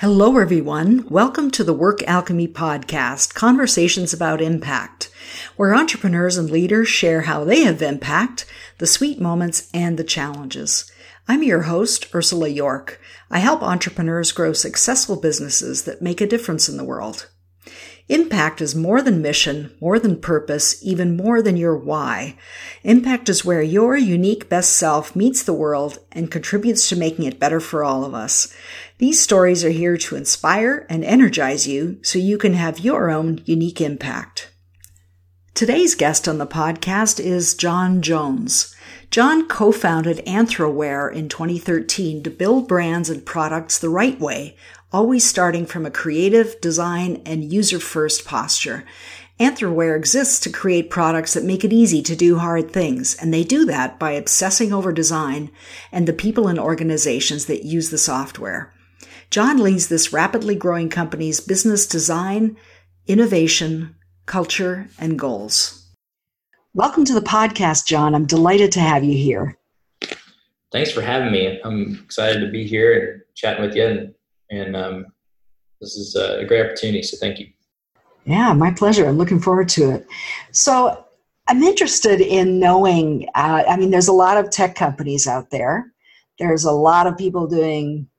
Hello, everyone. Welcome to the Work Alchemy Podcast, Conversations about Impact, where entrepreneurs and leaders share how they have impact, the sweet moments, and the challenges. I'm your host, Ursula York. I help entrepreneurs grow successful businesses that make a difference in the world. Impact is more than mission, more than purpose, even more than your why. Impact is where your unique best self meets the world and contributes to making it better for all of us. These stories are here to inspire and energize you so you can have your own unique impact. Today's guest on the podcast is John Jones. John co-founded Anthroware in 2013 to build brands and products the right way always starting from a creative, design, and user-first posture. Anthroware exists to create products that make it easy to do hard things, and they do that by obsessing over design and the people and organizations that use the software. John leads this rapidly growing company's business design, innovation, culture, and goals. Welcome to the podcast, John. I'm delighted to have you here. Thanks for having me. I'm excited to be here and chatting with you and and um, this is a great opportunity. So thank you. Yeah, my pleasure. I'm looking forward to it. So I'm interested in knowing. Uh, I mean, there's a lot of tech companies out there. There's a lot of people doing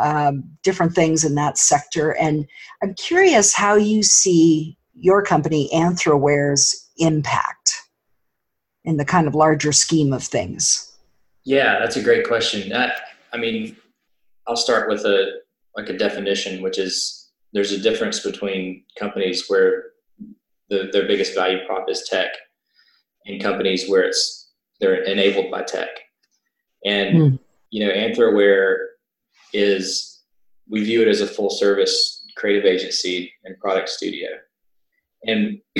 um, different things in that sector, and I'm curious how you see your company Anthroware's impact in the kind of larger scheme of things. Yeah, that's a great question. That, I mean, I'll start with a like a definition, which is there's a difference between companies where the, their biggest value prop is tech and companies where it's they're enabled by tech. And mm. you know, Anthroware is we view it as a full service creative agency and product studio. And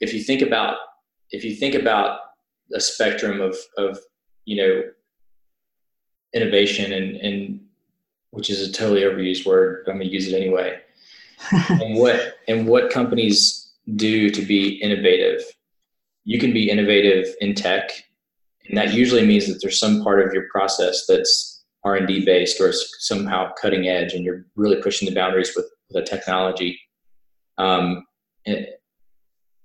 if you think about if you think about a spectrum of of you know innovation and, and which is a totally overused word. but I'm going to use it anyway. and what and what companies do to be innovative? You can be innovative in tech, and that usually means that there's some part of your process that's R and D based or somehow cutting edge, and you're really pushing the boundaries with the technology. Um, and,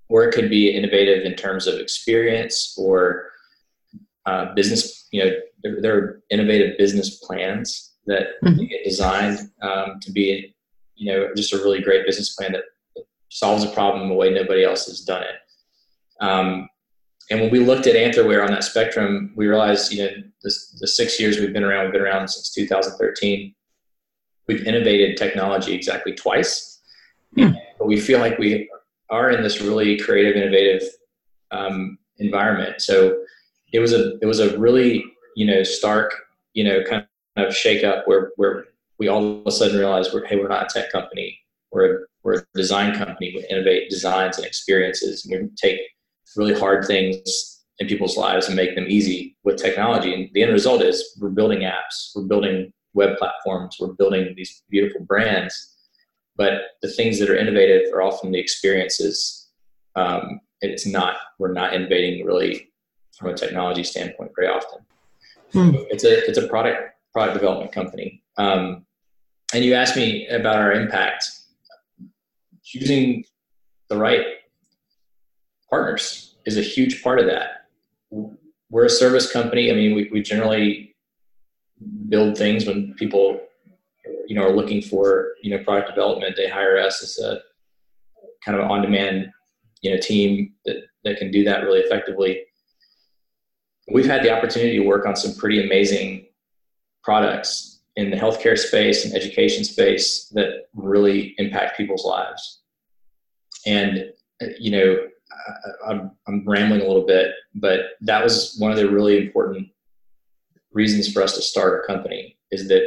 or it could be innovative in terms of experience or uh, business. You know, there, there are innovative business plans that mm-hmm. get designed um, to be, you know, just a really great business plan that solves a problem in a way nobody else has done it. Um, and when we looked at Anthroware on that spectrum, we realized, you know, the, the six years we've been around, we've been around since 2013. We've innovated technology exactly twice, mm. but we feel like we are in this really creative, innovative um, environment. So it was a it was a really you know stark you know kind of shake up where where we all of a sudden realized we're hey we're not a tech company we're a, we're a design company we innovate designs and experiences and we take really hard things in people's lives and make them easy with technology and the end result is we're building apps we're building web platforms we're building these beautiful brands but the things that are innovative are often the experiences um, it's not we're not innovating really from a technology standpoint very often hmm. it's a it's a product product development company. Um, and you asked me about our impact. Choosing the right partners is a huge part of that. We're a service company. I mean, we, we generally build things when people, you know, are looking for, you know, product development. They hire us as a kind of on-demand, you know, team that, that can do that really effectively. We've had the opportunity to work on some pretty amazing products in the healthcare space and education space that really impact people's lives. And, you know, I'm, I'm rambling a little bit, but that was one of the really important reasons for us to start our company is that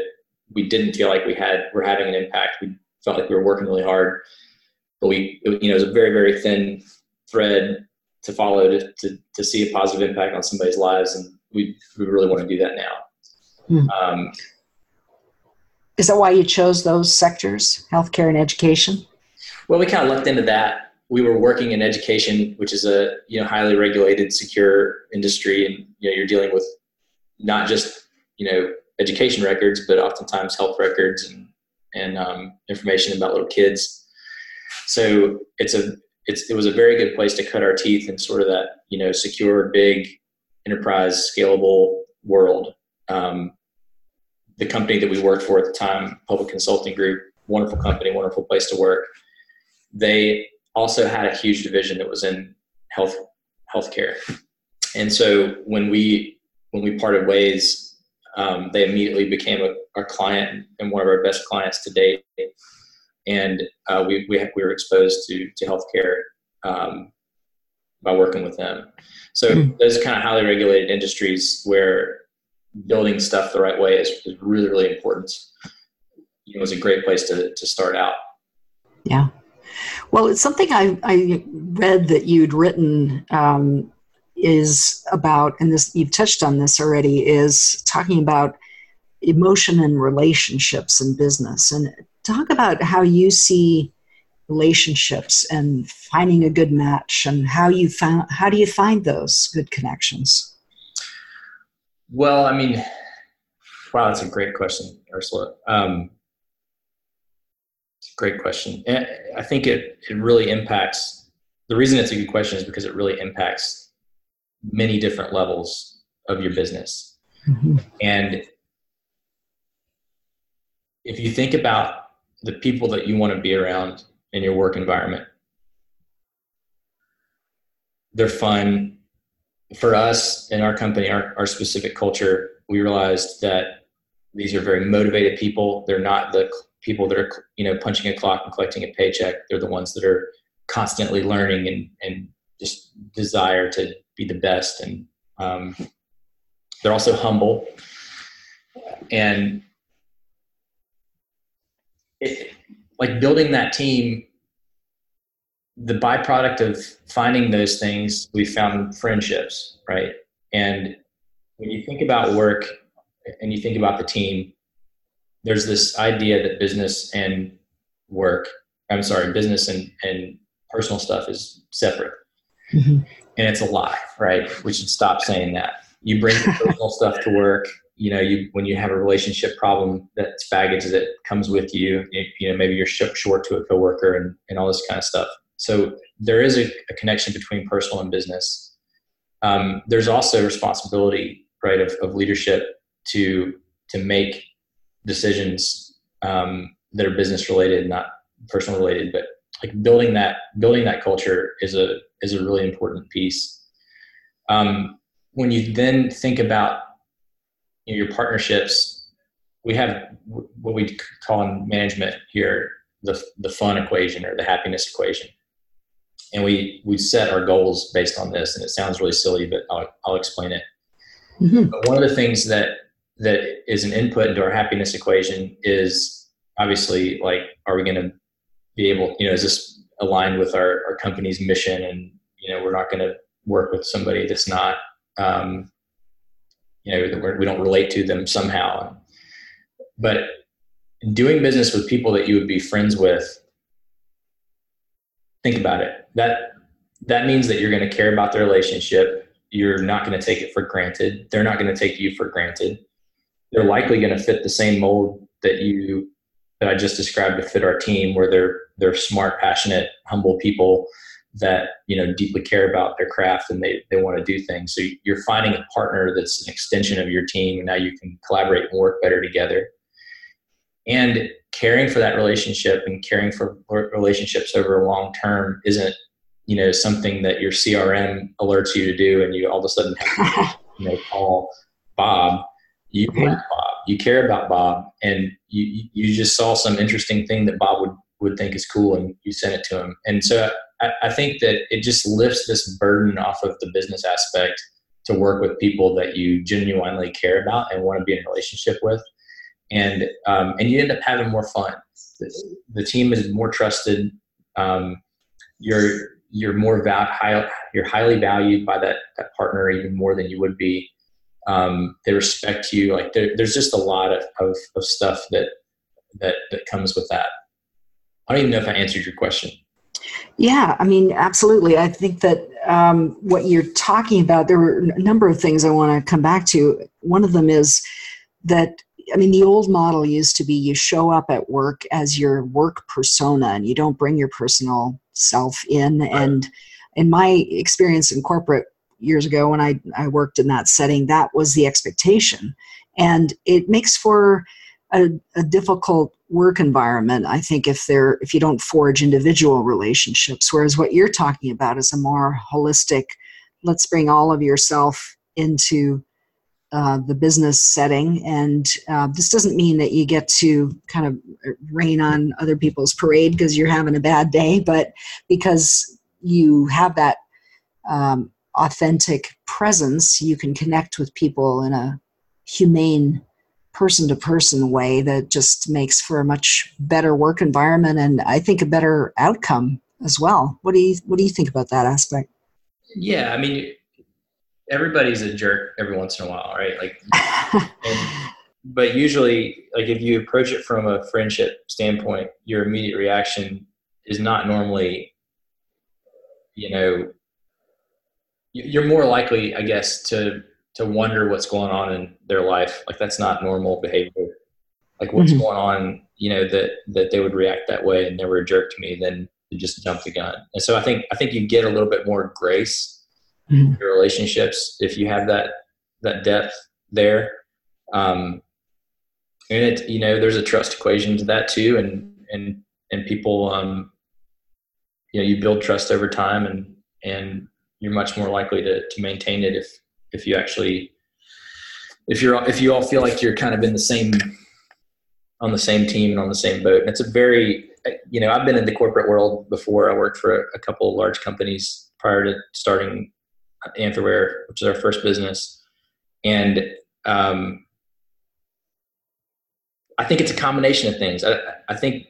we didn't feel like we had, we're having an impact. We felt like we were working really hard, but we, you know, it was a very, very thin thread to follow to, to, to see a positive impact on somebody's lives. And we, we really want to do that now. Hmm. Um, Is that why you chose those sectors, healthcare and education? Well, we kind of looked into that. We were working in education, which is a you know highly regulated, secure industry, and you know you're dealing with not just you know education records, but oftentimes health records and and um, information about little kids. So it's a it's it was a very good place to cut our teeth in sort of that you know secure, big, enterprise, scalable world. Um, the company that we worked for at the time, Public Consulting Group, wonderful company, wonderful place to work. They also had a huge division that was in health healthcare, and so when we when we parted ways, um, they immediately became a, our client and one of our best clients to date. And uh, we, we, we were exposed to, to healthcare um, by working with them. So mm. those kind of highly regulated industries where building stuff the right way is, is really, really important. It was a great place to, to start out. Yeah. Well, it's something I, I read that you'd written um, is about, and this you've touched on this already, is talking about emotion and relationships in business. And talk about how you see relationships and finding a good match and how you found how do you find those good connections? Well, I mean, wow, that's a great question, Ursula. Um, great question. And I think it, it really impacts the reason it's a good question is because it really impacts many different levels of your business. Mm-hmm. And if you think about the people that you want to be around in your work environment, they're fun. For us in our company, our, our specific culture, we realized that these are very motivated people. They're not the people that are, you know, punching a clock and collecting a paycheck. They're the ones that are constantly learning and, and just desire to be the best. And um, they're also humble. And it, like building that team, the byproduct of finding those things, we found friendships, right? And when you think about work and you think about the team, there's this idea that business and work, I'm sorry, business and, and personal stuff is separate. Mm-hmm and it's a lie, right? We should stop saying that. You bring personal stuff to work. You know, you when you have a relationship problem, that's baggage that comes with you. You, you know, maybe you're short to a coworker and, and all this kind of stuff. So there is a, a connection between personal and business. Um, there's also responsibility, right, of, of leadership to to make decisions um, that are business related, not personal related. But like building that building that culture is a is a really important piece. Um, when you then think about you know, your partnerships, we have what we call in management here the the fun equation or the happiness equation, and we we set our goals based on this. And it sounds really silly, but I'll I'll explain it. Mm-hmm. But one of the things that that is an input into our happiness equation is obviously like, are we going to be able, you know, is this aligned with our, our company's mission? And you know we're not going to work with somebody that's not um, you know that we don't relate to them somehow. But doing business with people that you would be friends with think about it. That that means that you're going to care about the relationship. You're not going to take it for granted. They're not going to take you for granted they're likely going to fit the same mold that you that I just described to fit our team, where they're they're smart, passionate, humble people that you know deeply care about their craft and they they want to do things. So you're finding a partner that's an extension of your team, and now you can collaborate and work better together. And caring for that relationship and caring for relationships over a long term isn't you know something that your CRM alerts you to do, and you all of a sudden have to you know call Bob. You like Bob you care about Bob, and you you just saw some interesting thing that Bob would would think is cool, and you sent it to him. And so I, I think that it just lifts this burden off of the business aspect to work with people that you genuinely care about and want to be in a relationship with, and um, and you end up having more fun. The, the team is more trusted. Um, you're you're more val- high, you're highly valued by that, that partner even more than you would be um, they respect you. Like there, there's just a lot of, of, of stuff that, that, that comes with that. I don't even know if I answered your question. Yeah, I mean, absolutely. I think that um, what you're talking about, there were a number of things I want to come back to. One of them is that I mean, the old model used to be you show up at work as your work persona and you don't bring your personal self in. Right. And in my experience in corporate years ago, when I, I worked in that setting, that was the expectation. And it makes for a, a difficult work environment, I think, if they're if you don't forge individual relationships. Whereas what you're talking about is a more holistic, let's bring all of yourself into uh, the business setting. And uh, this doesn't mean that you get to kind of rain on other people's parade because you're having a bad day, but because you have that um, authentic presence, you can connect with people in a humane, person to person way that just makes for a much better work environment and I think a better outcome as well. What do you what do you think about that aspect? Yeah, I mean, everybody's a jerk every once in a while, right? Like, and, but usually, like if you approach it from a friendship standpoint, your immediate reaction is not normally, you know, you're more likely, I guess, to to wonder what's going on in their life. Like that's not normal behavior. Like what's mm-hmm. going on, you know, that that they would react that way and they were a jerk to me, then to just jump the gun. And so I think I think you get a little bit more grace mm-hmm. your relationships if you have that that depth there. Um, and it, you know, there's a trust equation to that too, and and and people, um, you know, you build trust over time, and and you're much more likely to to maintain it if if you actually if you're if you all feel like you're kind of in the same on the same team and on the same boat. And it's a very you know I've been in the corporate world before. I worked for a, a couple of large companies prior to starting Anthroware, which is our first business, and um, I think it's a combination of things. I, I think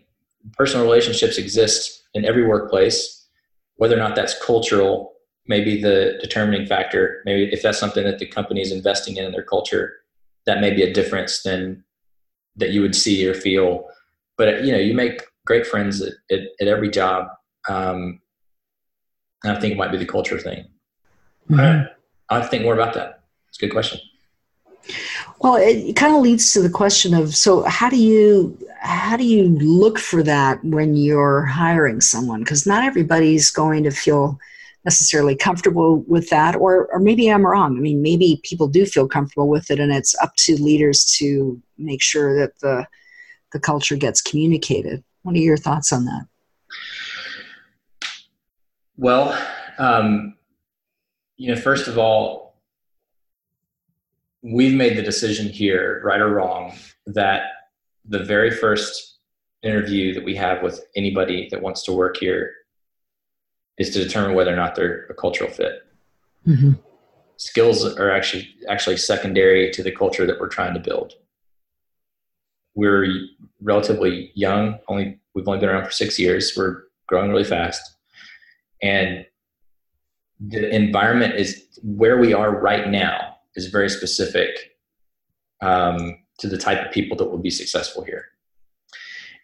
personal relationships exist in every workplace, whether or not that's cultural, maybe the determining factor. Maybe if that's something that the company is investing in in their culture, that may be a difference than that you would see or feel. But you know, you make great friends at, at, at every job. Um, and I think it might be the culture thing. Mm-hmm. I have to think more about that. It's a good question. Well, it kind of leads to the question of so how do you how do you look for that when you're hiring someone? Because not everybody's going to feel necessarily comfortable with that, or or maybe I'm wrong. I mean, maybe people do feel comfortable with it, and it's up to leaders to make sure that the the culture gets communicated. What are your thoughts on that? Well, um, you know, first of all, we've made the decision here, right or wrong, that the very first interview that we have with anybody that wants to work here is to determine whether or not they're a cultural fit. Mm-hmm. Skills are actually actually secondary to the culture that we're trying to build. We're relatively young; only we've only been around for six years. We're growing really fast, and the environment is where we are right now is very specific um, to the type of people that will be successful here.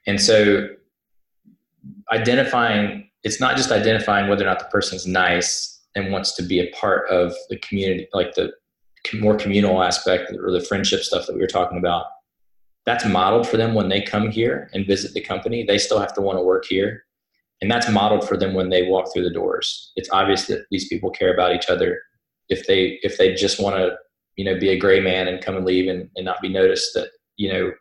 And so identifying, it's not just identifying whether or not the person's nice and wants to be a part of the community, like the more communal aspect or the friendship stuff that we were talking about. That's modeled for them when they come here and visit the company. They still have to want to work here and that's modeled for them when they walk through the doors it's obvious that these people care about each other if they if they just want to you know be a gray man and come and leave and, and not be noticed that you know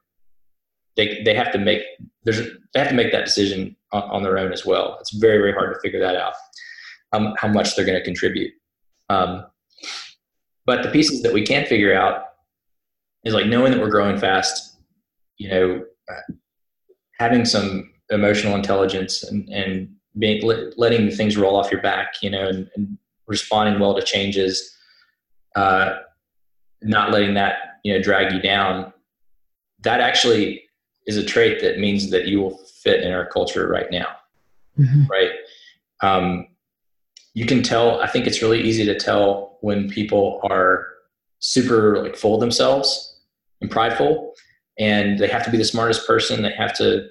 they they have to make there's they have to make that decision on, on their own as well it's very very hard to figure that out um, how much they're going to contribute um, but the pieces that we can't figure out is like knowing that we're growing fast you know having some emotional intelligence and, and being letting things roll off your back, you know, and, and responding well to changes, uh, not letting that you know drag you down. That actually is a trait that means that you will fit in our culture right now, mm-hmm. right? Um, you can tell. I think it's really easy to tell when people are super like full of themselves and prideful, and they have to be the smartest person. They have to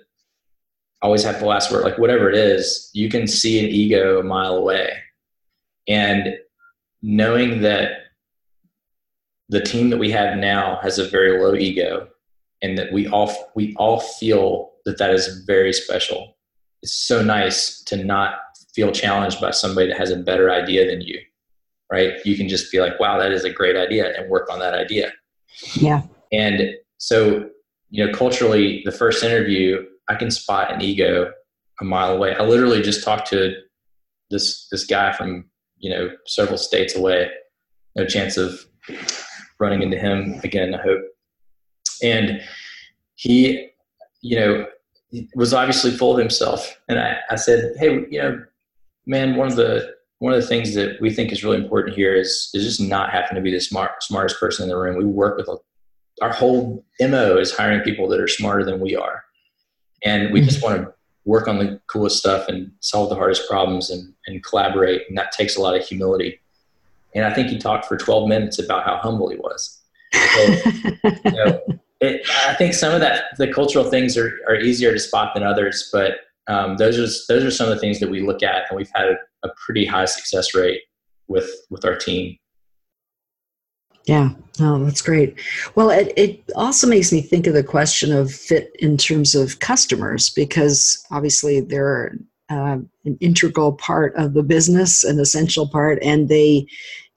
always have the last word, like whatever it is, you can see an ego a mile away. And knowing that the team that we have now has a very low ego and that we all we all feel that that is very special. It's so nice to not feel challenged by somebody that has a better idea than you right? You can just be like wow that is a great idea and work on that idea. Yeah. And so you know culturally the first interview i can spot an ego a mile away. I literally just talked to this this guy from you know several states away. No chance of running into him again i hope and he you know was obviously full of himself. And I, I said hey you know man one of the one of the things that we think is really important here is is just not having to be the smart smartest person in the room. We work with a, our whole mo is hiring people that are smarter than we are. And we just want to work on the coolest stuff and solve the hardest problems and, and collaborate. And that takes a lot of humility. And i think he talked for 12 minutes about how humble he was. So, you know, it, I think some of that the cultural things are, are easier to spot than others, but um, those are those are some of the things that we look at, and we've had a, a pretty high success rate with with our team. Yeah, no, that's great. Well, it, it also makes me think of the question of fit in terms of customers, because obviously they're uh, an integral part of the business, an essential part, and they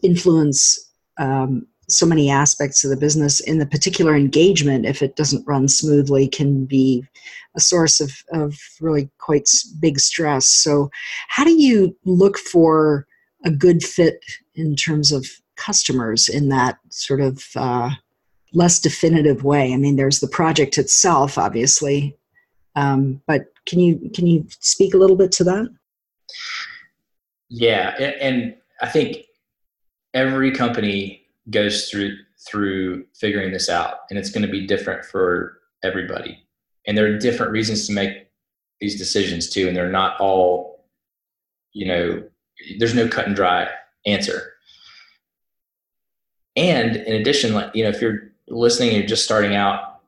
influence um, so many aspects of the business in the particular engagement if it doesn't run smoothly can be a source of, of really quite big stress. So how do you look for a good fit in terms of customers in that sort of uh, less definitive way? I mean there's the project itself obviously um, but can you can you speak a little bit to that? Yeah and i think every company goes through through figuring this out and it's going to be different for everybody. And there are different reasons to make these decisions too and they're not all you know there's no cut and dry answer. And in addition like you know if you're listening and you're just starting out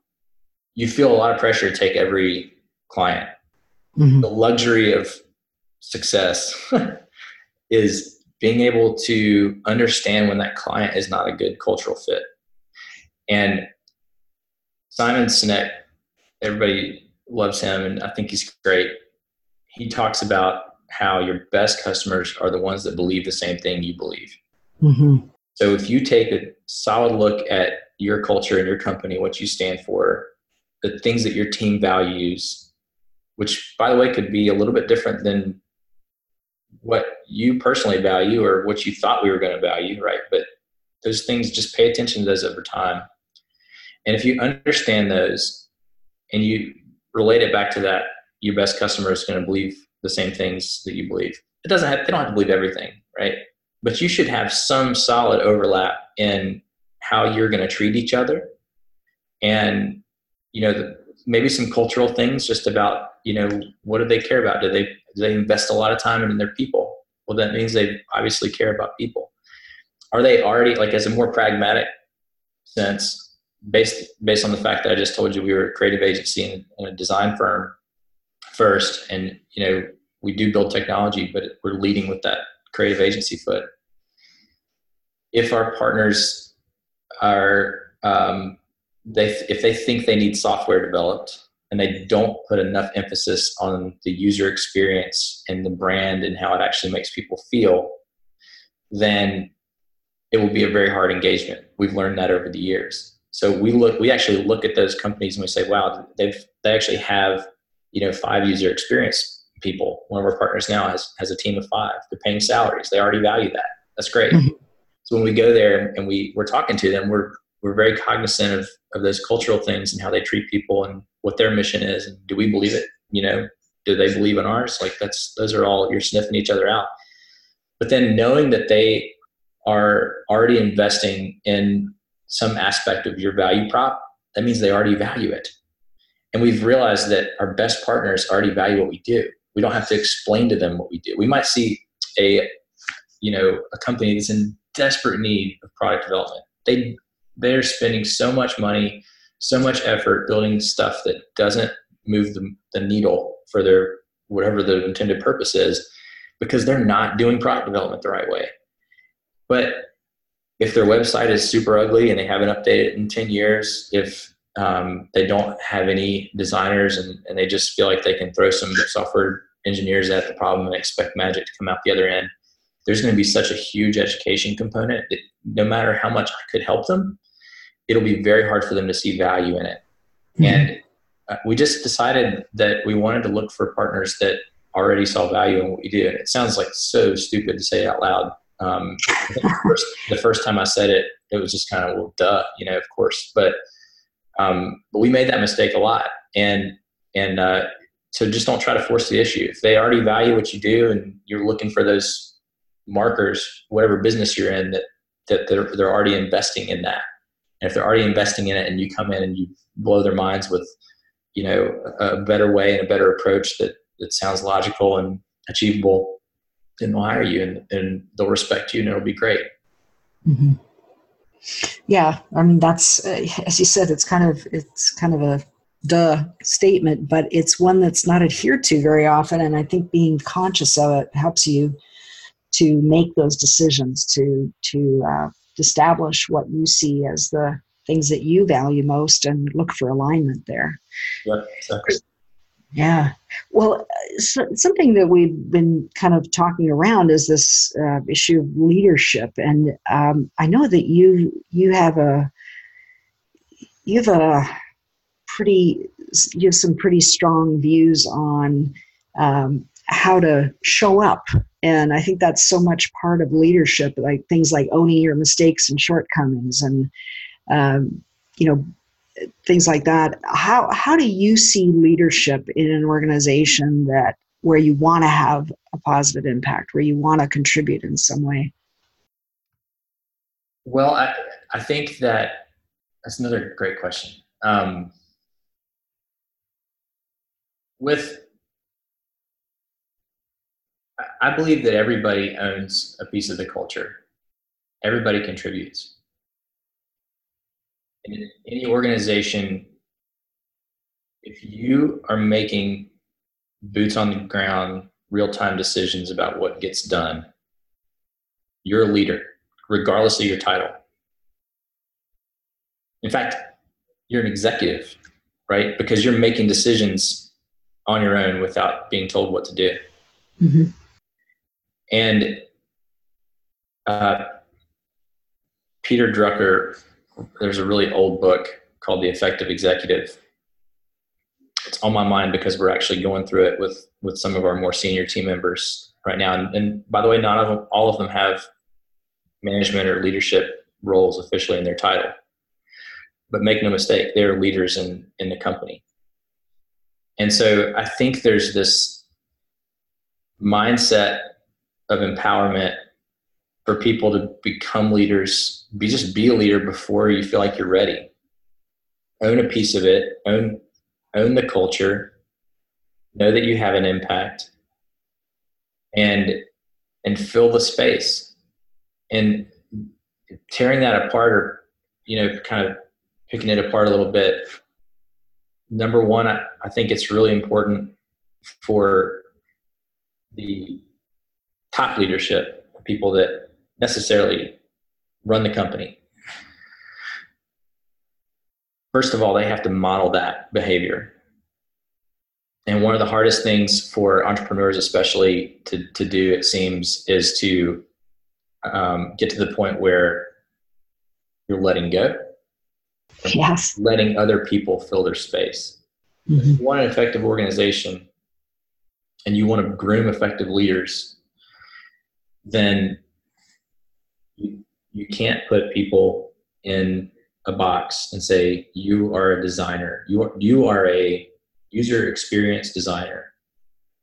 you feel a lot of pressure to take every client. Mm-hmm. the luxury of success is being able to understand when that client is not a good cultural fit. And Simon Sinek, everybody loves him, and I think he's great. He talks about how your best customers are the ones that believe the same thing you believe. Mm-hmm. So if you take a solid look at your culture and your company, what you stand for, the things that your team values, which by the way could be a little bit different than what you personally value or what you thought we were going to value, right? But those things, just pay attention to those over time. And if you understand those and you relate it back to that, your best customer is going to believe the same things that you believe. It doesn't have, they don't have to believe everything, right? But you should have some solid overlap in how you're going to treat each other and, you know, the, maybe some cultural things just about, you know, what do they care about? Do they do they invest a lot of time in their people. Well, that means they obviously care about people. Are they already like as a more pragmatic sense, based based on the fact that I just told you we were a creative agency and, and a design firm first, and you know we do build technology, but we're leading with that creative agency foot. If our partners are um, they if they think they need software developed and they don't put enough emphasis on the user experience and the brand and how it actually makes people feel, then it will be a very hard engagement. We've learned that over the years. So we look, we actually look at those companies and we say, wow, they've, they actually have, you know, five user experience people. One of our partners now has, has a team of five. They're paying salaries. They already value that. That's great. Mm-hmm. So when we go there and we, we're talking to them, we're, we're very cognizant of, of those cultural things and how they treat people and what their mission is. And do we believe it? You know do they believe in ours? Like that's those are all you're sniffing each other out. But then knowing that they are already investing in some aspect of your value prop that means they already value it. And we've realized that our best partners already value what we do. We don't have to explain to them what we do. We might see a you know a company that's in desperate need of product development. They they're spending so much money, so much effort building stuff that doesn't move the, the needle for their whatever the intended purpose is because they're not doing product development the right way. But if their website is super ugly and they haven't updated it in 10 years, if um, they don't have any designers and, and they just feel like they can throw some software engineers at the problem and expect magic to come out the other end there's going to be such a huge education component that no matter how much i could help them it'll be very hard for them to see value in it. Mm-hmm. and uh, we just decided that we wanted to look for partners that already saw value in what we do. And it sounds like so stupid to say it out loud. Um, the, first, the first time i said it it was just kind of well duh you know of course. But um, but we made that mistake a lot, and and uh, so just don't try to force the issue. If they already value what you do, and you're looking for those markers, whatever business you're in, that that they're they're already investing in that. And if they're already investing in it, and you come in and you blow their minds with, you know, a better way and a better approach that that sounds logical and achievable, then they'll hire you and, and they'll respect you, and it'll be great. Mm-hmm yeah i mean that's uh, as you said it's kind of it's kind of a duh statement but it's one that's not adhered to very often and i think being conscious of it helps you to make those decisions to to uh, establish what you see as the things that you value most and look for alignment there yeah exactly. Yeah. Well, so, something that we've been kind of talking around is this uh, issue of leadership, and um, I know that you you have a you have a pretty you have some pretty strong views on um, how to show up, and I think that's so much part of leadership, like things like owning your mistakes and shortcomings, and um, you know things like that. How how do you see leadership in an organization that where you want to have a positive impact, where you want to contribute in some way? Well, I I think that that's another great question. Um, with I believe that everybody owns a piece of the culture. Everybody contributes in any organization, if you are making boots on the ground, real time decisions about what gets done, you're a leader, regardless of your title. In fact, you're an executive, right? Because you're making decisions on your own without being told what to do. Mm-hmm. And uh, Peter Drucker there's a really old book called The Effective Executive. It's on my mind because we're actually going through it with with some of our more senior team members right now. And, and by the way, not of them, all of them have management or leadership roles officially in their title. But make no mistake, they're leaders in in the company. And so I think there's this mindset of empowerment for people to become leaders be just be a leader before you feel like you're ready. Own a piece of it. Own own the culture. Know that you have an impact. And and fill the space. And tearing that apart or you know kind of picking it apart a little bit number one i, I think it's really important for the top leadership people that necessarily run the company. First of all, they have to model that behavior. And one of the hardest things for entrepreneurs, especially to, to do, it seems, is to um, get to the point where you're letting go. Yes. Letting other people fill their space. Mm-hmm. If you want an effective organization and you want to groom effective leaders, then you you can't put people in a box and say you are a designer. You are, you are a user experience designer.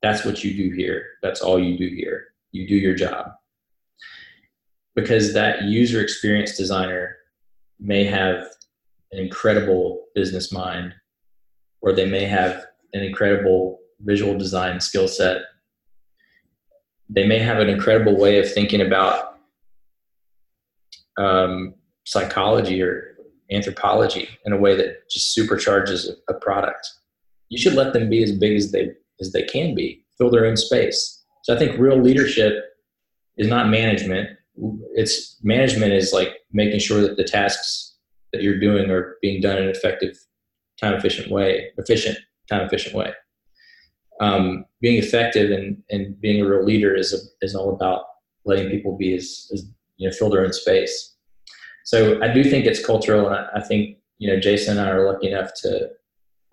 That's what you do here. That's all you do here. You do your job. Because that user experience designer may have an incredible business mind or they may have an incredible visual design skill set they may have an incredible way of thinking about um, psychology or anthropology in a way that just supercharges a, product. You should let them be as big as they as they can be, fill their own space. So I think real leadership is not management. It's management is like making sure that the tasks that you're doing are being done in an effective time efficient way, efficient, time efficient way. Um, being effective and, and being a real leader is, a, is all about letting people be as, as, you know, fill their own space. So I do think it's cultural. And I, I think, you know, Jason and I are lucky enough to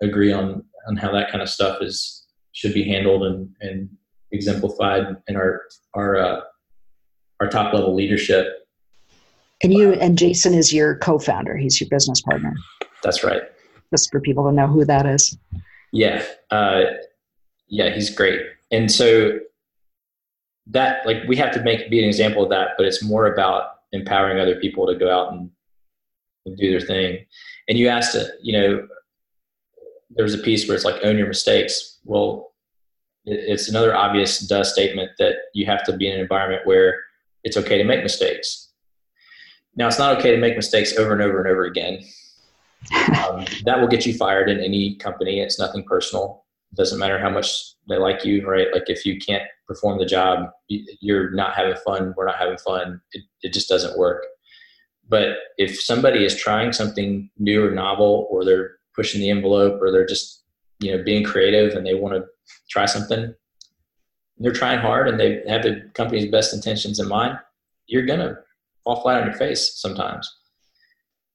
agree on, on how that kind of stuff is, should be handled and, and exemplified in our, our, uh, our top level leadership. And you and Jason is your co-founder. He's your business partner. That's right. Just for people to know who that is. Yeah. Uh, yeah, he's great. And so that like we have to make be an example of that, but it's more about empowering other people to go out and, and do their thing. And you asked, it, you know, there's a piece where it's like own your mistakes. Well, it's another obvious duh statement that you have to be in an environment where it's okay to make mistakes. Now, it's not okay to make mistakes over and over and over again. Um, that will get you fired in any company. It's nothing personal. Doesn't matter how much they like you, right? Like if you can't perform the job, you're not having fun. We're not having fun. It, it just doesn't work. But if somebody is trying something new or novel, or they're pushing the envelope, or they're just you know being creative and they want to try something, they're trying hard and they have the company's best intentions in mind. You're gonna fall flat on your face sometimes,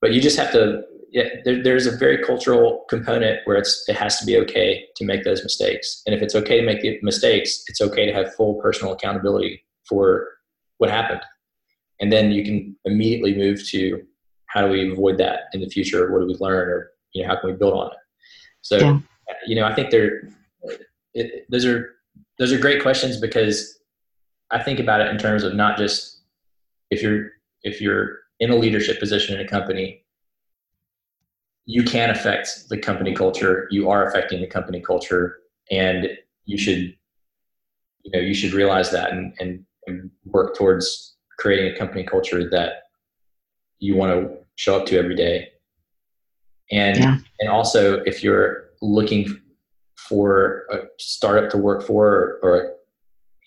but you just have to yeah, there, there's a very cultural component where it's it has to be okay to make those mistakes, and if it's okay to make the mistakes, it's okay to have full personal accountability for what happened, and then you can immediately move to how do we avoid that in the future? What do we learn, or you know how can we build on it? So, yeah. you know, I think there, those are those are great questions because I think about it in terms of not just if you're if you're in a leadership position in a company you can affect the company culture. You are affecting the company culture, and you should, you know, you should realize that and, and, and work towards creating a company culture that you want to show up to every day. And yeah. and also, if you're looking for a startup to work for, or, or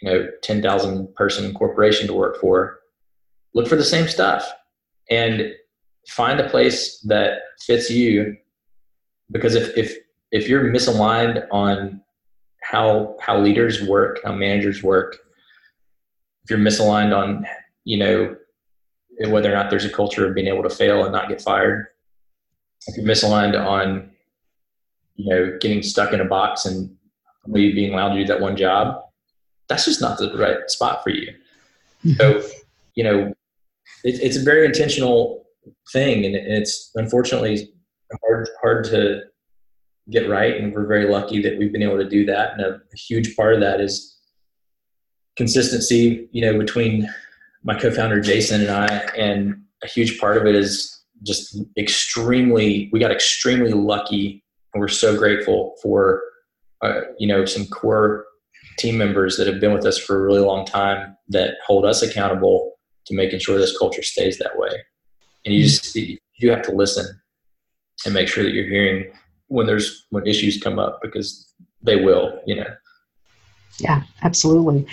you know, ten thousand person corporation to work for, look for the same stuff. And find a place that fits you because if if if you're misaligned on how how leaders work how managers work if you're misaligned on you know whether or not there's a culture of being able to fail and not get fired if you're misaligned on you know getting stuck in a box and only being allowed to do that one job that's just not the right spot for you mm-hmm. so you know it, it's a very intentional thing, and it's unfortunately hard hard to get right. And we're very lucky that we've been able to do that. And a, a huge part of that is consistency. You know, between my co-founder Jason and I, and a huge part of it is just extremely. We got extremely lucky, and we're so grateful for uh, you know some core team members that have been with us for a really long time that hold us accountable to making sure this culture stays that way and you just you have to listen and make sure that you're hearing when there's when issues come up because they will you know. Yeah absolutely.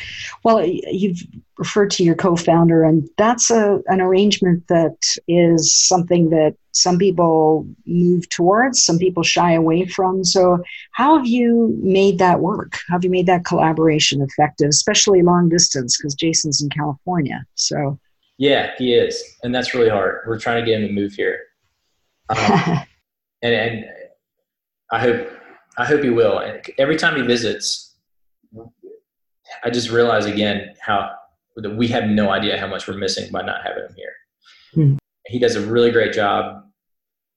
Well you've referred to your co-founder and that's a, an arrangement that is something that some people move towards some people shy away from. So how have you made that work? How have you made that collaboration effective especially long distance because jason's in california so yeah, he is, and that's really hard. We're trying to get him to move here, um, and and I hope I hope he will. And every time he visits, I just realize again how that we have no idea how much we're missing by not having him here. Hmm. He does a really great job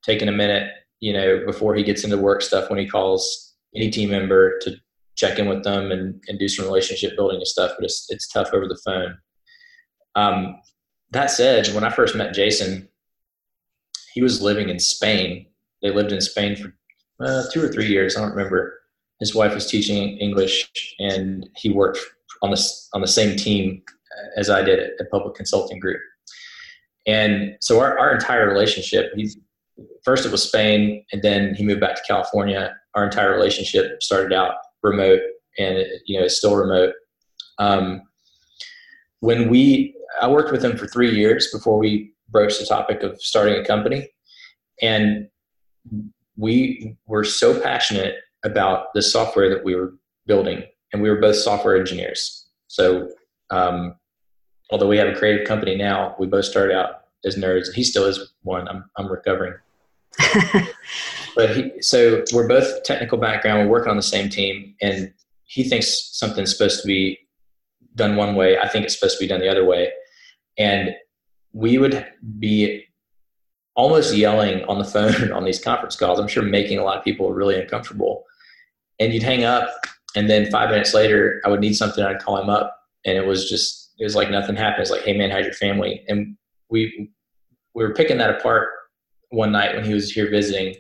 taking a minute, you know, before he gets into work stuff when he calls any team member to check in with them and, and do some relationship building and stuff. But it's it's tough over the phone. Um, that said, when I first met Jason, he was living in Spain. They lived in Spain for uh, two or three years. I don't remember. His wife was teaching English, and he worked on the on the same team as I did at Public Consulting Group. And so our, our entire relationship, he, first it was Spain, and then he moved back to California. Our entire relationship started out remote, and it, you know it's still remote. Um, when we I worked with him for three years before we broached the topic of starting a company. And we were so passionate about the software that we were building, and we were both software engineers. So, um, although we have a creative company now, we both started out as nerds. He still is one. I'm I'm recovering. but he, so we're both technical background. We're working on the same team, and he thinks something's supposed to be done one way. I think it's supposed to be done the other way, and we would be almost yelling on the phone on these conference calls. I'm sure making a lot of people really uncomfortable. And you'd hang up, and then five minutes later, I would need something. I'd call him up, and it was just it was like nothing happened. It's like, hey man, how's your family? And we we were picking that apart one night when he was here visiting,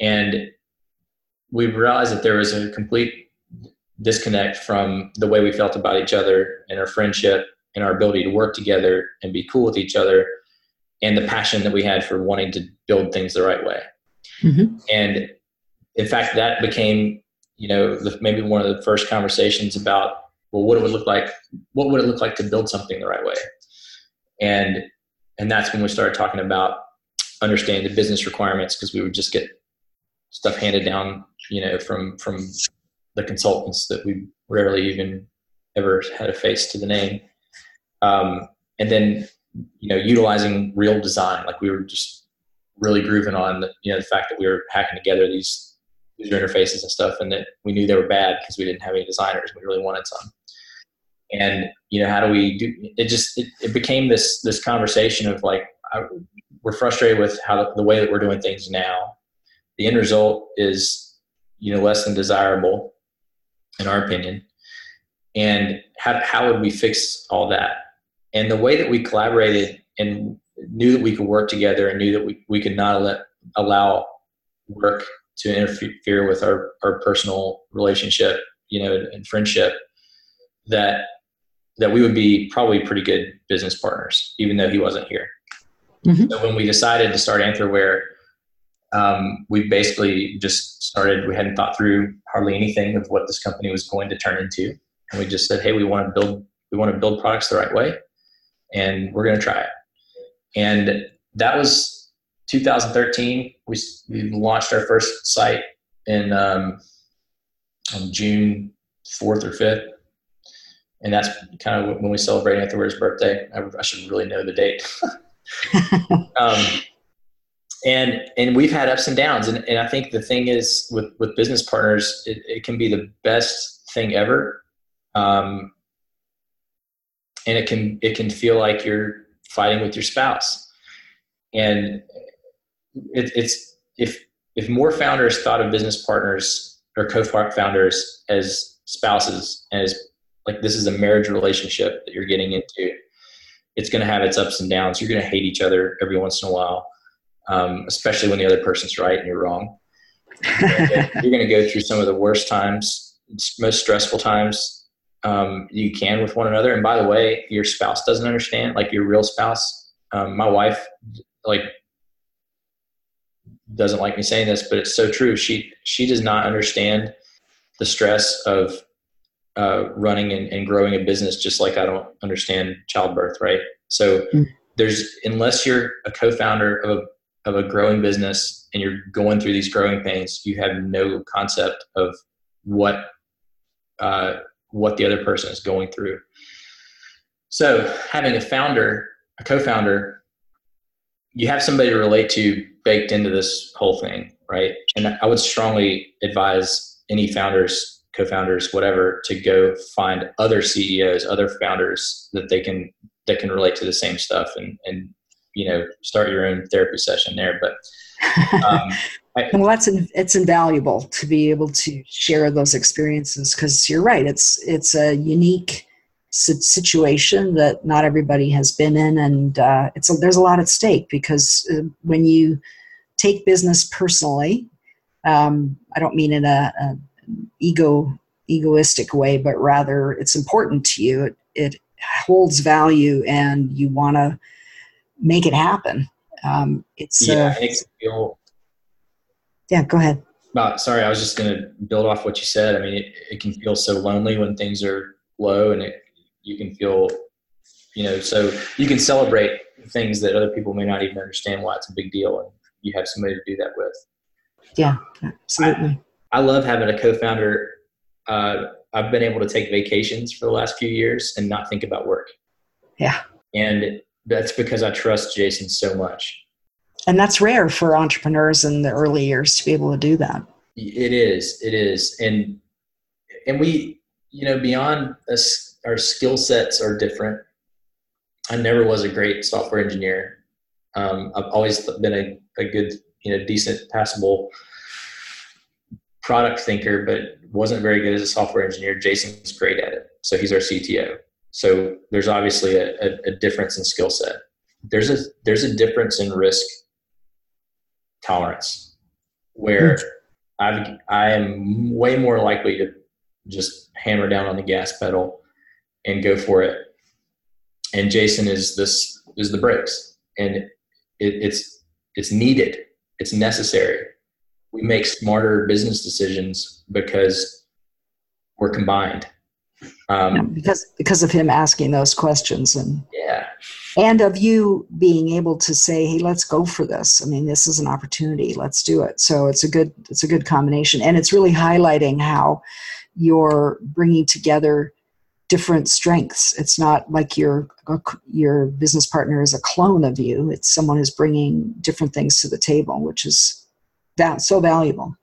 and we realized that there was a complete disconnect from the way we felt about each other and our friendship and our ability to work together and be cool with each other and the passion that we had for wanting to build things the right way. Mm-hmm. And in fact, that became, you know, the, maybe one of the first conversations about, well, what it would look like, what would it look like to build something the right way? And, and that's when we started talking about understanding the business requirements because we would just get stuff handed down, you know, from, from the consultants that we rarely even ever had a face to the name. Um, and then you know, utilizing real design. Like we were just really grooving on the, you know, the fact that we were hacking together these user interfaces and stuff and that we knew they were bad because we didn't have any designers. We really wanted some. And, you know, how do we do it just, it, it became this, this conversation of like, I, we're frustrated with how the, the way that we're doing things now. The end result is, you know, less than desirable in our opinion. And how, how would we fix all that? and the way that we collaborated and knew that we could work together and knew that we, we could not let, allow work to interfere with our, our personal relationship, you know, and friendship, that that we would be probably pretty good business partners, even though he wasn't here. Mm-hmm. So when we decided to start Anthroware, um, we basically just started. We hadn't thought through hardly anything of what this company was going to turn into, and we just said, "Hey, we want to build. We want to build products the right way and we're going to try it. And that was 2013. We, we launched our first site in um, on June 4th or 5th. And that's kind of when we celebrate Anthroware's birthday. I, I, should really know the date. um, and and we've had ups and downs. And, and I think the thing is with, with business partners, it, it can be the best thing ever. Um, and it can it can feel like you're fighting with your spouse and it, it's if if more founders thought of business partners or co-founders as spouses as like this is a marriage relationship that you're getting into it's going to have its ups and downs you're going to hate each other every once in a while um, especially when the other person's right and you're wrong you're going to go through some of the worst times most stressful times um, you can with one another. And by the way, your spouse doesn't understand, like your real spouse. Um, my wife, like, doesn't like me saying this, but it's so true. She she does not understand the stress of uh, running and, and, growing a business, just like I don't understand childbirth, right? So mm-hmm. there's unless you're a co-founder of a of a growing business and you're going through these growing pains, you have no concept of what uh, what the other person is going through. So having a founder, a co-founder, you have somebody to relate to baked into this whole thing, right? And I would strongly advise any founders, co-founders, whatever, to go find other CEOs, other founders that they can that can relate to the same stuff and and you know start your own therapy session there. But um, I, well, that's it's invaluable to be able to share those experiences because you're right. It's it's a unique situation that not everybody has been in, and uh, it's a, there's a lot at stake because uh, when you take business personally, um, I don't mean in a, a, ego egoistic way, but rather it's important to you. It, it holds value, and you want to make it happen. Um, it's yeah, uh, it feel yeah, go ahead. Uh, sorry, I was just going to build off what you said. I mean, it, it can feel so lonely when things are low, and it, you can feel, you know, so you can celebrate things that other people may not even understand why it's a big deal, and you have somebody to do that with. Yeah, absolutely. I, I love having a co-founder. Uh, I've been able to take vacations for the last few years and not think about work. Yeah. And that's because I trust Jason so much. And that's rare for entrepreneurs in the early years to be able to do that. It is. It is. And and we, you know, beyond us, our skill sets are different. I never was a great software engineer. Um, I've always been a, a good, you know, decent, passable product thinker, but wasn't very good as a software engineer. Jason's great at it. So he's our CTO. So there's obviously a, a, a difference in skill set. There's a there's a difference in risk tolerance where hmm. i I am way more likely to just hammer down on the gas pedal and go for it. And Jason is this is the brakes, and it, it's it's needed. It's necessary. We make smarter business decisions because we're combined. Um, yeah, because because of him asking those questions and yeah, and of you being able to say, "Hey, let's go for this." I mean, this is an opportunity. Let's do it. So it's a good it's a good combination, and it's really highlighting how you're bringing together different strengths. It's not like your your business partner is a clone of you. It's someone who's bringing different things to the table, which is that so valuable.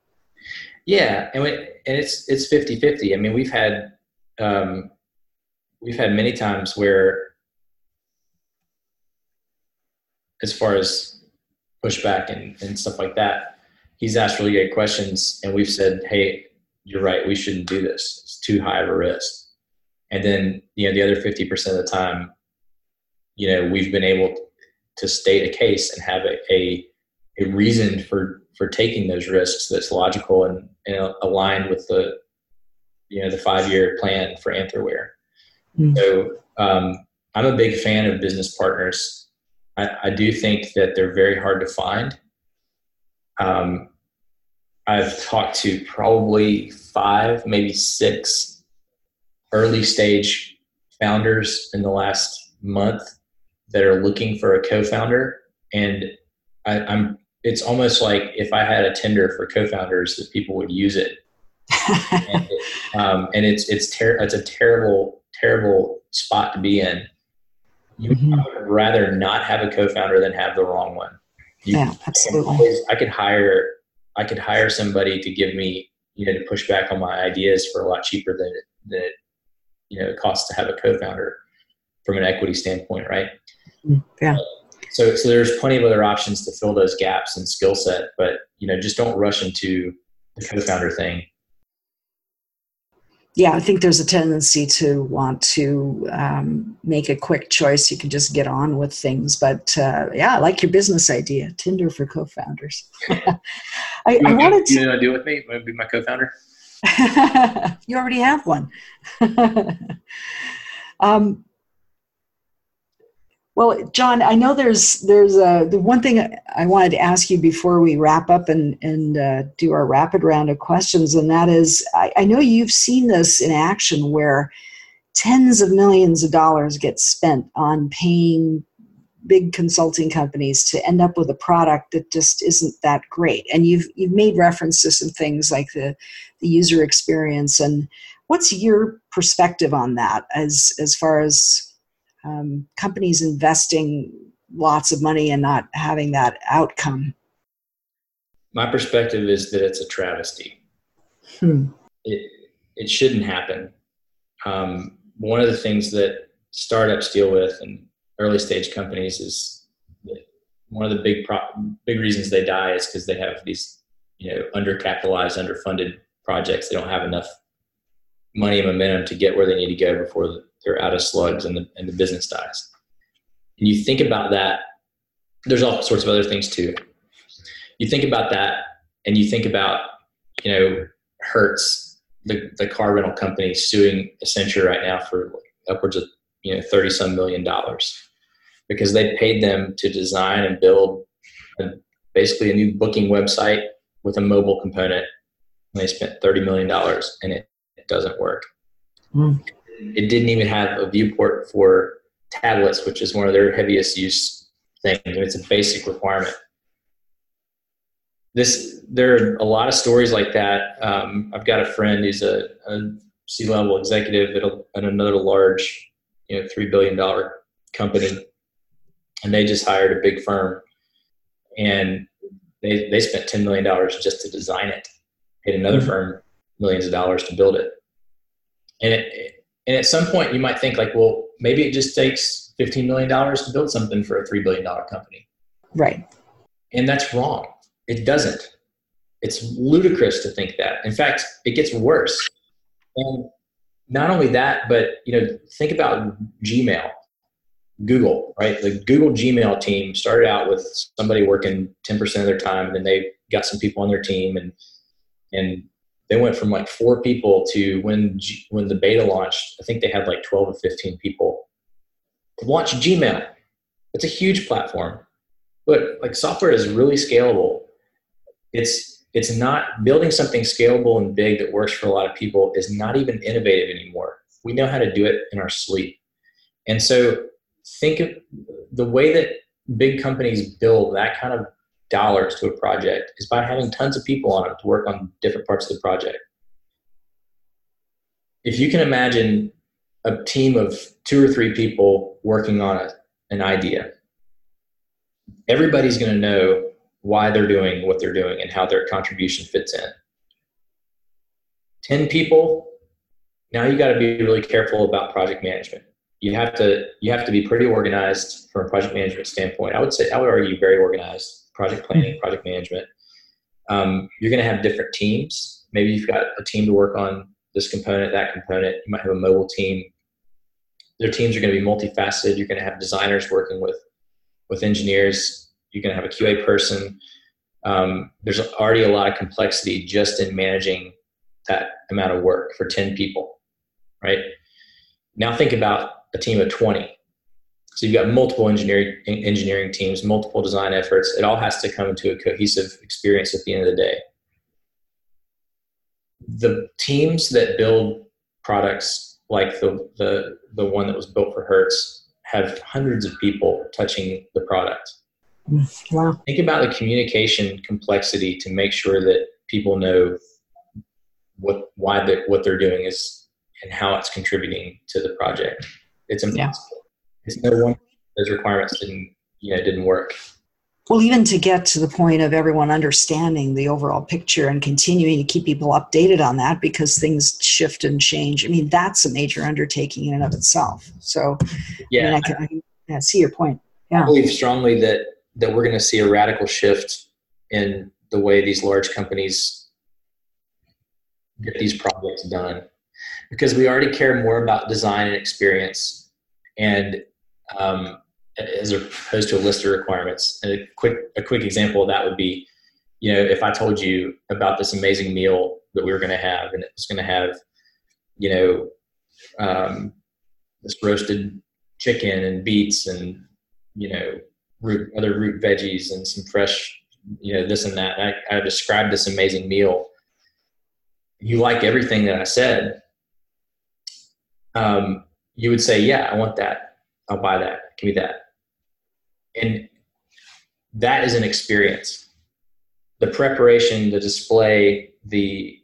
Yeah, and, we, and it's it's 50-50. I mean, we've had um, we've had many times where, as far as pushback and, and stuff like that, he's asked really great questions, and we've said, "Hey, you're right. We shouldn't do this. It's too high of a risk." And then you know the other fifty percent of the time, you know, we've been able to state a case and have a, a, a reason for for taking those risks that's logical and, and aligned with the you know the five year plan for Anthroware. Mm-hmm. So um, I'm a big fan of business partners. I, I, do think that they're very hard to find. Um, I've talked to probably five, maybe six early stage founders in the last month that are looking for a co-founder, and I, I'm. It's almost like if I had a Tinder for co-founders, that people would use it and, um, and it's it's ter- it's a terrible terrible spot to be in. You mm-hmm. would rather not have a co-founder than have the wrong one. You, yeah, absolutely. Always, I could hire I could hire somebody to give me you know to push back on my ideas for a lot cheaper than it, than it you know it costs to have a co-founder from an equity standpoint, right? Mm, yeah. So, so there's plenty of other options to fill those gaps in skill set, but you know, just don't rush into the co-founder thing yeah, I think there's a tendency to want to um, make a quick choice. You can just get on with things. But uh, yeah, I like your business idea Tinder for co founders. I, I wanted to. You know, deal with me? Want to be my co founder? you already have one. um, well, John, I know there's there's a, the one thing I wanted to ask you before we wrap up and and uh, do our rapid round of questions, and that is, I, I know you've seen this in action where tens of millions of dollars get spent on paying big consulting companies to end up with a product that just isn't that great. And you've you've made reference to some things like the the user experience and what's your perspective on that as as far as um, companies investing lots of money and not having that outcome? My perspective is that it's a travesty. Hmm. It it shouldn't happen. Um, one of the things that startups deal with and early stage companies is one of the big pro- big reasons they die is because they have these you know undercapitalized, underfunded projects. They don't have enough money and momentum to get where they need to go before the, they're out of slugs and the, and the business dies. And you think about that, there's all sorts of other things too. You think about that and you think about, you know, Hertz, the, the car rental company suing Accenture right now for upwards of, you know, 30 some million dollars because they paid them to design and build a, basically a new booking website with a mobile component. And they spent $30 million and it, it doesn't work. Mm it didn't even have a viewport for tablets, which is one of their heaviest use things. It's a basic requirement. this there are a lot of stories like that. Um, I've got a friend who's a, a C-level executive at, a, at another large, you know, three billion dollar company, and they just hired a big firm, and they they spent ten million dollars just to design it, paid another mm-hmm. firm millions of dollars to build it, and it, and at some point you might think like, well, maybe it just takes fifteen million dollars to build something for a three billion dollar company, right? And that's wrong. It doesn't. It's ludicrous to think that. In fact, it gets worse. And not only that, but you know, think about Gmail, Google, right? The Google Gmail team started out with somebody working 10% of their time, and then they got some people on their team, and and they went from like four people to when G, when the beta launched, I think they had like 12 or 15 people to launch Gmail. It's a huge platform, but like software is really scalable it's it's not building something scalable and big that works for a lot of people is not even innovative anymore. We know how to do it in our sleep. And so think of the way that big companies build that kind of dollars to a project is by having tons of people on it to work on different parts of the project. If you can imagine a team of two or three people working on a, an idea, everybody's going to know why they're doing what they're doing and how their contribution fits in. 10 people, now you got to be really careful about project management. You have to you have to be pretty organized from a project management standpoint. I would say I would argue very organized project planning, project management. Um, you're going to have different teams. Maybe you've got a team to work on this component, that component. You might have a mobile team. Their teams are going to be multifaceted. You're going to have designers working with with engineers you're going to have a QA person. Um, there's already a lot of complexity just in managing that amount of work for 10 people, right? Now think about a team of 20. So you've got multiple engineering engineering teams, multiple design efforts. It all has to come into a cohesive experience at the end of the day. The teams that build products like the the the one that was built for Hertz have hundreds of people touching the product. Wow. Think about the communication complexity to make sure that people know what why they, what they're doing is and how it's contributing to the project. It's impossible. Yeah. It's no one those requirements didn't you know didn't work. Well, even to get to the point of everyone understanding the overall picture and continuing to keep people updated on that because things shift and change. I mean, that's a major undertaking in and of itself. So, yeah, I, mean, I can, I can yeah, see your point. Yeah. I believe strongly that that we're going to see a radical shift in the way these large companies get these projects done because we already care more about design and experience and um, as opposed to a list of requirements and a quick a quick example of that would be you know if i told you about this amazing meal that we were going to have and it was going to have you know um, this roasted chicken and beets and you know root, other root veggies and some fresh, you know, this and that. And I, I described this amazing meal. You like everything that I said. Um, you would say, yeah, I want that. I'll buy that. Give me that. And that is an experience. The preparation, the display, the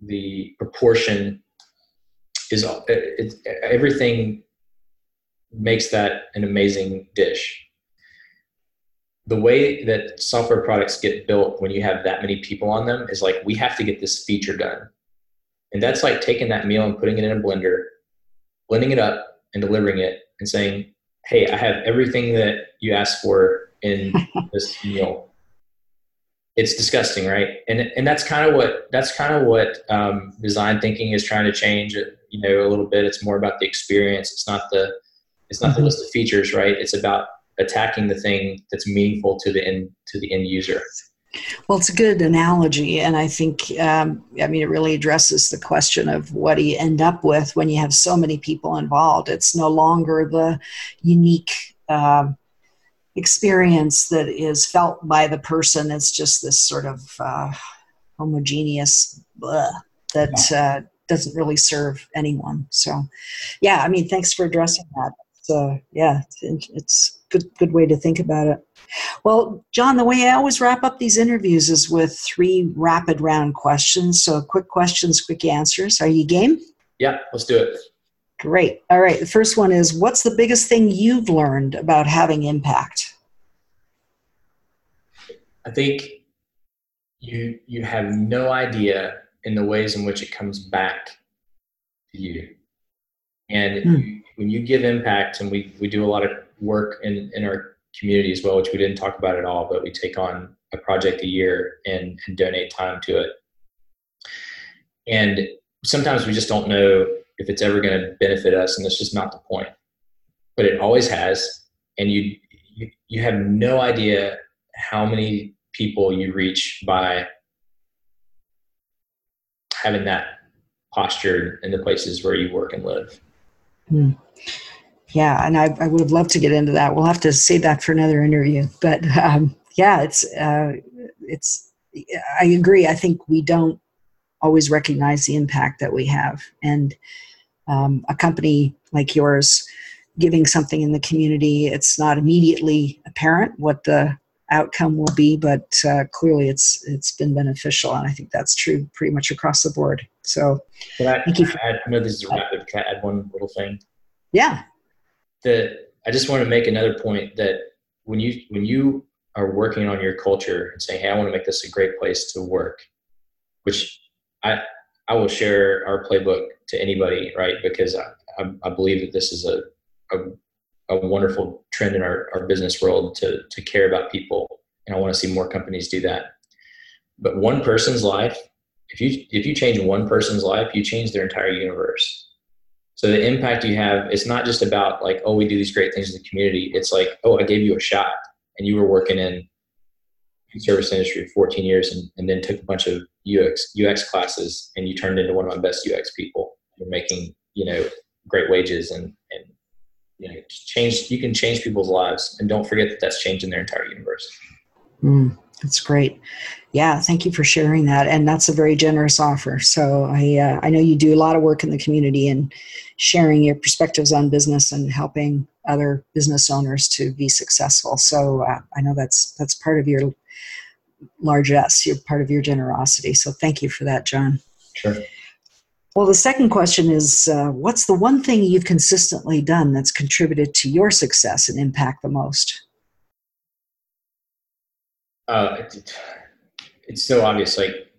the proportion is it, it, everything makes that an amazing dish the way that software products get built when you have that many people on them is like we have to get this feature done and that's like taking that meal and putting it in a blender blending it up and delivering it and saying hey i have everything that you asked for in this meal. It's disgusting right? And and that's kind of what that's kind of what um, design thinking is trying to change you know a little bit. It's more about the experience. It's not the it's not mm-hmm. the list of features right? It's about attacking the thing that's meaningful to the end to the end user. Well, it's a good analogy, and I think um, I mean it really addresses the question of what do you end up with when you have so many people involved. It's no longer the unique uh, experience that is felt by the person. It's just this sort of uh, homogeneous blah, that uh, doesn't really serve anyone. So, yeah, I mean, thanks for addressing that. So, yeah, it's, it's good good way to think about it. Well, John, the way I always wrap up these interviews is with three rapid round questions. So quick questions, quick answers. Are you game? Yeah, let's do it. Great. All right. The first one is what's the biggest thing you've learned about having impact? I think you you have no idea in the ways in which it comes back to you. And mm. when you give impact, and we, we do a lot of work in, in our community as well, which we didn't talk about at all, but we take on a project a year and, and donate time to it. And sometimes we just don't know if it's ever going to benefit us, and that's just not the point. But it always has, and you you, have no idea how many people you reach by having that posture in the places where you work and live. Hmm. Yeah, and I, I would have loved to get into that. We'll have to save that for another interview. But um, yeah, it's uh, it's. I agree. I think we don't always recognize the impact that we have, and um, a company like yours giving something in the community, it's not immediately apparent what the outcome will be, but uh, clearly it's it's been beneficial, and I think that's true pretty much across the board. So, I, thank you. For, I know this is a rapid. Can I add one little thing? Yeah. The I just want to make another point that when you when you are working on your culture and saying, "Hey, I want to make this a great place to work," which I I will share our playbook to anybody, right? Because I, I, I believe that this is a, a a wonderful trend in our, our business world to, to care about people. And I want to see more companies do that. But one person's life, if you, if you change one person's life, you change their entire universe. So the impact you have, it's not just about like, oh, we do these great things in the community. It's like, oh, I gave you a shot and you were working in service industry for 14 years and, and then took a bunch of UX, UX classes and you turned into one of my best UX people. You're making, you know, great wages and, and you know, change you can change people's lives and don't forget that that's changing their entire universe mm, that's great yeah thank you for sharing that and that's a very generous offer. So i uh, i know you do a lot of work in the community and sharing your perspectives on business and helping other business owners to be successful. So uh, i know that's that's part of your largesse you're part of your generosity. So thank you for that john. Sure. Well, the second question is uh, what's the one thing you've consistently done that's contributed to your success and impact the most? Uh, it's so obvious, like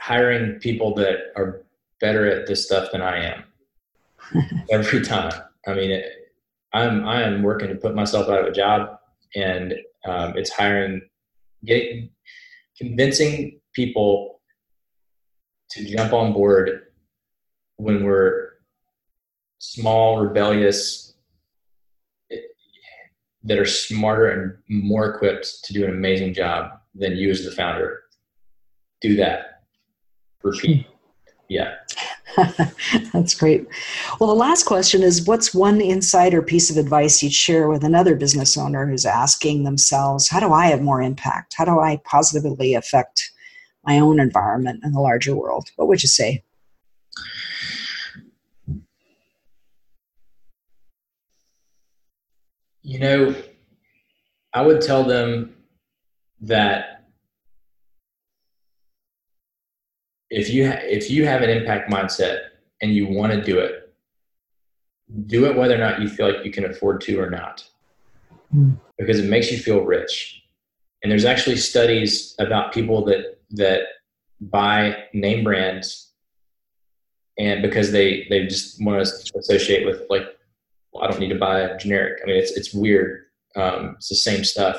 hiring people that are better at this stuff than I am every time. I mean, it, I'm I am working to put myself out of a job, and um, it's hiring, getting, convincing people to jump on board when we're small, rebellious, that are smarter and more equipped to do an amazing job than you as the founder. Do that. Repeat. Hmm. Yeah. That's great. Well, the last question is what's one insider piece of advice you'd share with another business owner who's asking themselves, how do I have more impact? How do I positively affect my own environment and the larger world? What would you say? You know, I would tell them that if you ha- if you have an impact mindset and you want to do it, do it whether or not you feel like you can afford to or not, mm. because it makes you feel rich. And there's actually studies about people that that buy name brands and because they they just want to associate with like well, I don't need to buy a generic. I mean, it's it's weird. Um, it's the same stuff.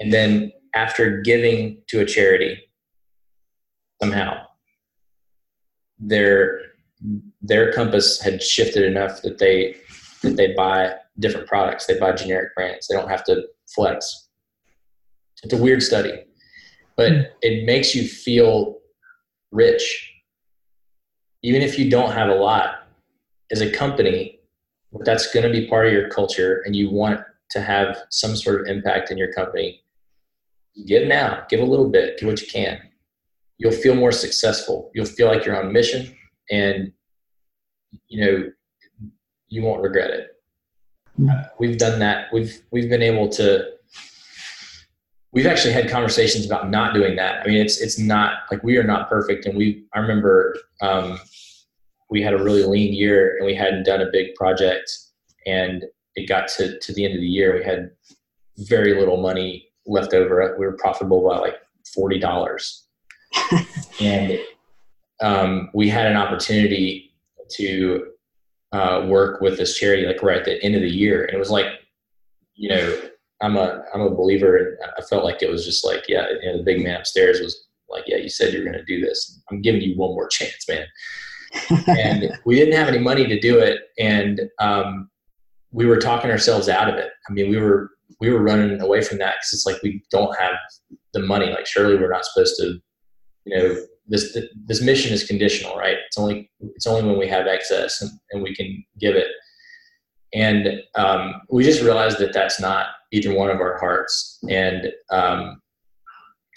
And then after giving to a charity, somehow their their compass had shifted enough that they that they buy different products. They buy generic brands. They don't have to flex. It's a weird study, but mm. it makes you feel rich, even if you don't have a lot. As a company, that's going to be part of your culture and you want to have some sort of impact in your company, give now, give a little bit, do what you can. You'll feel more successful. You'll feel like you're on mission and you know, you won't regret it. uh, we've done that. We've we've been able to. We've actually had conversations about not doing that. I mean, it's it's not like we are not perfect, and we. I remember um, we had a really lean year, and we hadn't done a big project, and it got to to the end of the year. We had very little money left over. We were profitable by like forty dollars, and um, we had an opportunity to uh, work with this charity like right at the end of the year, and it was like, you know, I'm a I'm a believer, and I felt like it was just like, yeah, you know, the big man upstairs was like, yeah, you said you're going to do this. I'm giving you one more chance, man. and we didn't have any money to do it, and um, we were talking ourselves out of it. I mean, we were we were running away from that because it's like we don't have the money. Like surely we're not supposed to, you know, this this mission is conditional, right? It's only it's only when we have access and, and we can give it. And um, we just realized that that's not either one of our hearts. And um,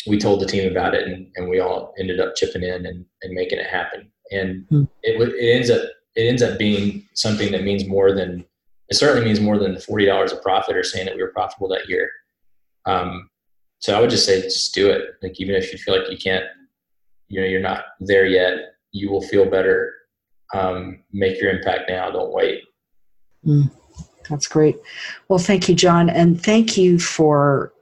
we told the team about it, and, and we all ended up chipping in and, and making it happen. And hmm. it it ends up it ends up being something that means more than it certainly means more than the forty dollars of profit or saying that we were profitable that year. Um, so I would just say just do it. Like even if you feel like you can't you know you're not there yet you will feel better. Um, make your impact now don't wait. Mm, that's great. Well thank you john and thank you for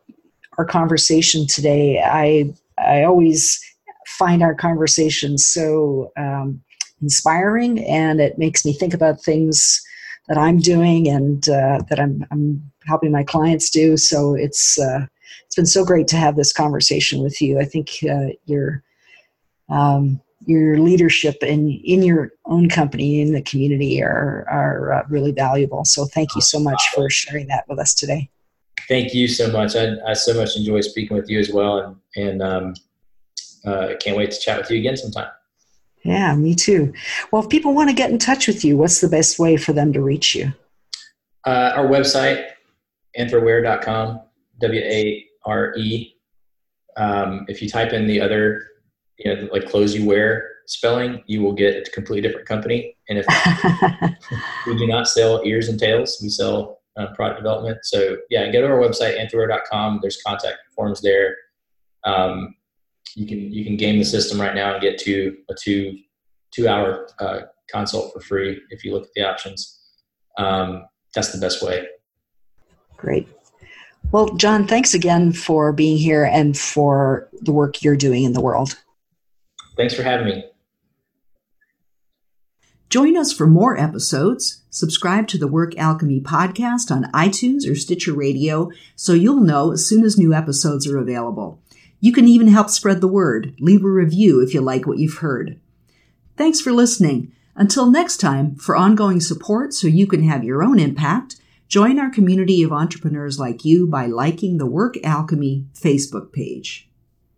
our conversation today. I i always find our conversations so um, inspiring and it makes me think about things that i'm doing and uh, that I'm, I'm helping my clients do. So it's uh, it's been so great to have this conversation with you. I think uh, you're um, your leadership in in your own company in the community are are uh, really valuable. So thank you so much for sharing that with us today. Thank you so much. I, I so much enjoy speaking with you as well, and and um, uh, can't wait to chat with you again sometime. Yeah, me too. Well, if people want to get in touch with you, what's the best way for them to reach you? Uh, our website, anthroware.com, W A R E. Um, if you type in the other you know, like clothes you wear spelling, you will get a completely different company. And if we do not sell ears and tails, we sell uh, product development. So yeah, go to our website, anthroware.com. There's contact forms there. Um, you can, you can game the system right now and get to a two, two hour uh, consult for free. If you look at the options, um, that's the best way. Great. Well, John, thanks again for being here and for the work you're doing in the world. Thanks for having me. Join us for more episodes. Subscribe to the Work Alchemy podcast on iTunes or Stitcher Radio so you'll know as soon as new episodes are available. You can even help spread the word. Leave a review if you like what you've heard. Thanks for listening. Until next time, for ongoing support so you can have your own impact, join our community of entrepreneurs like you by liking the Work Alchemy Facebook page.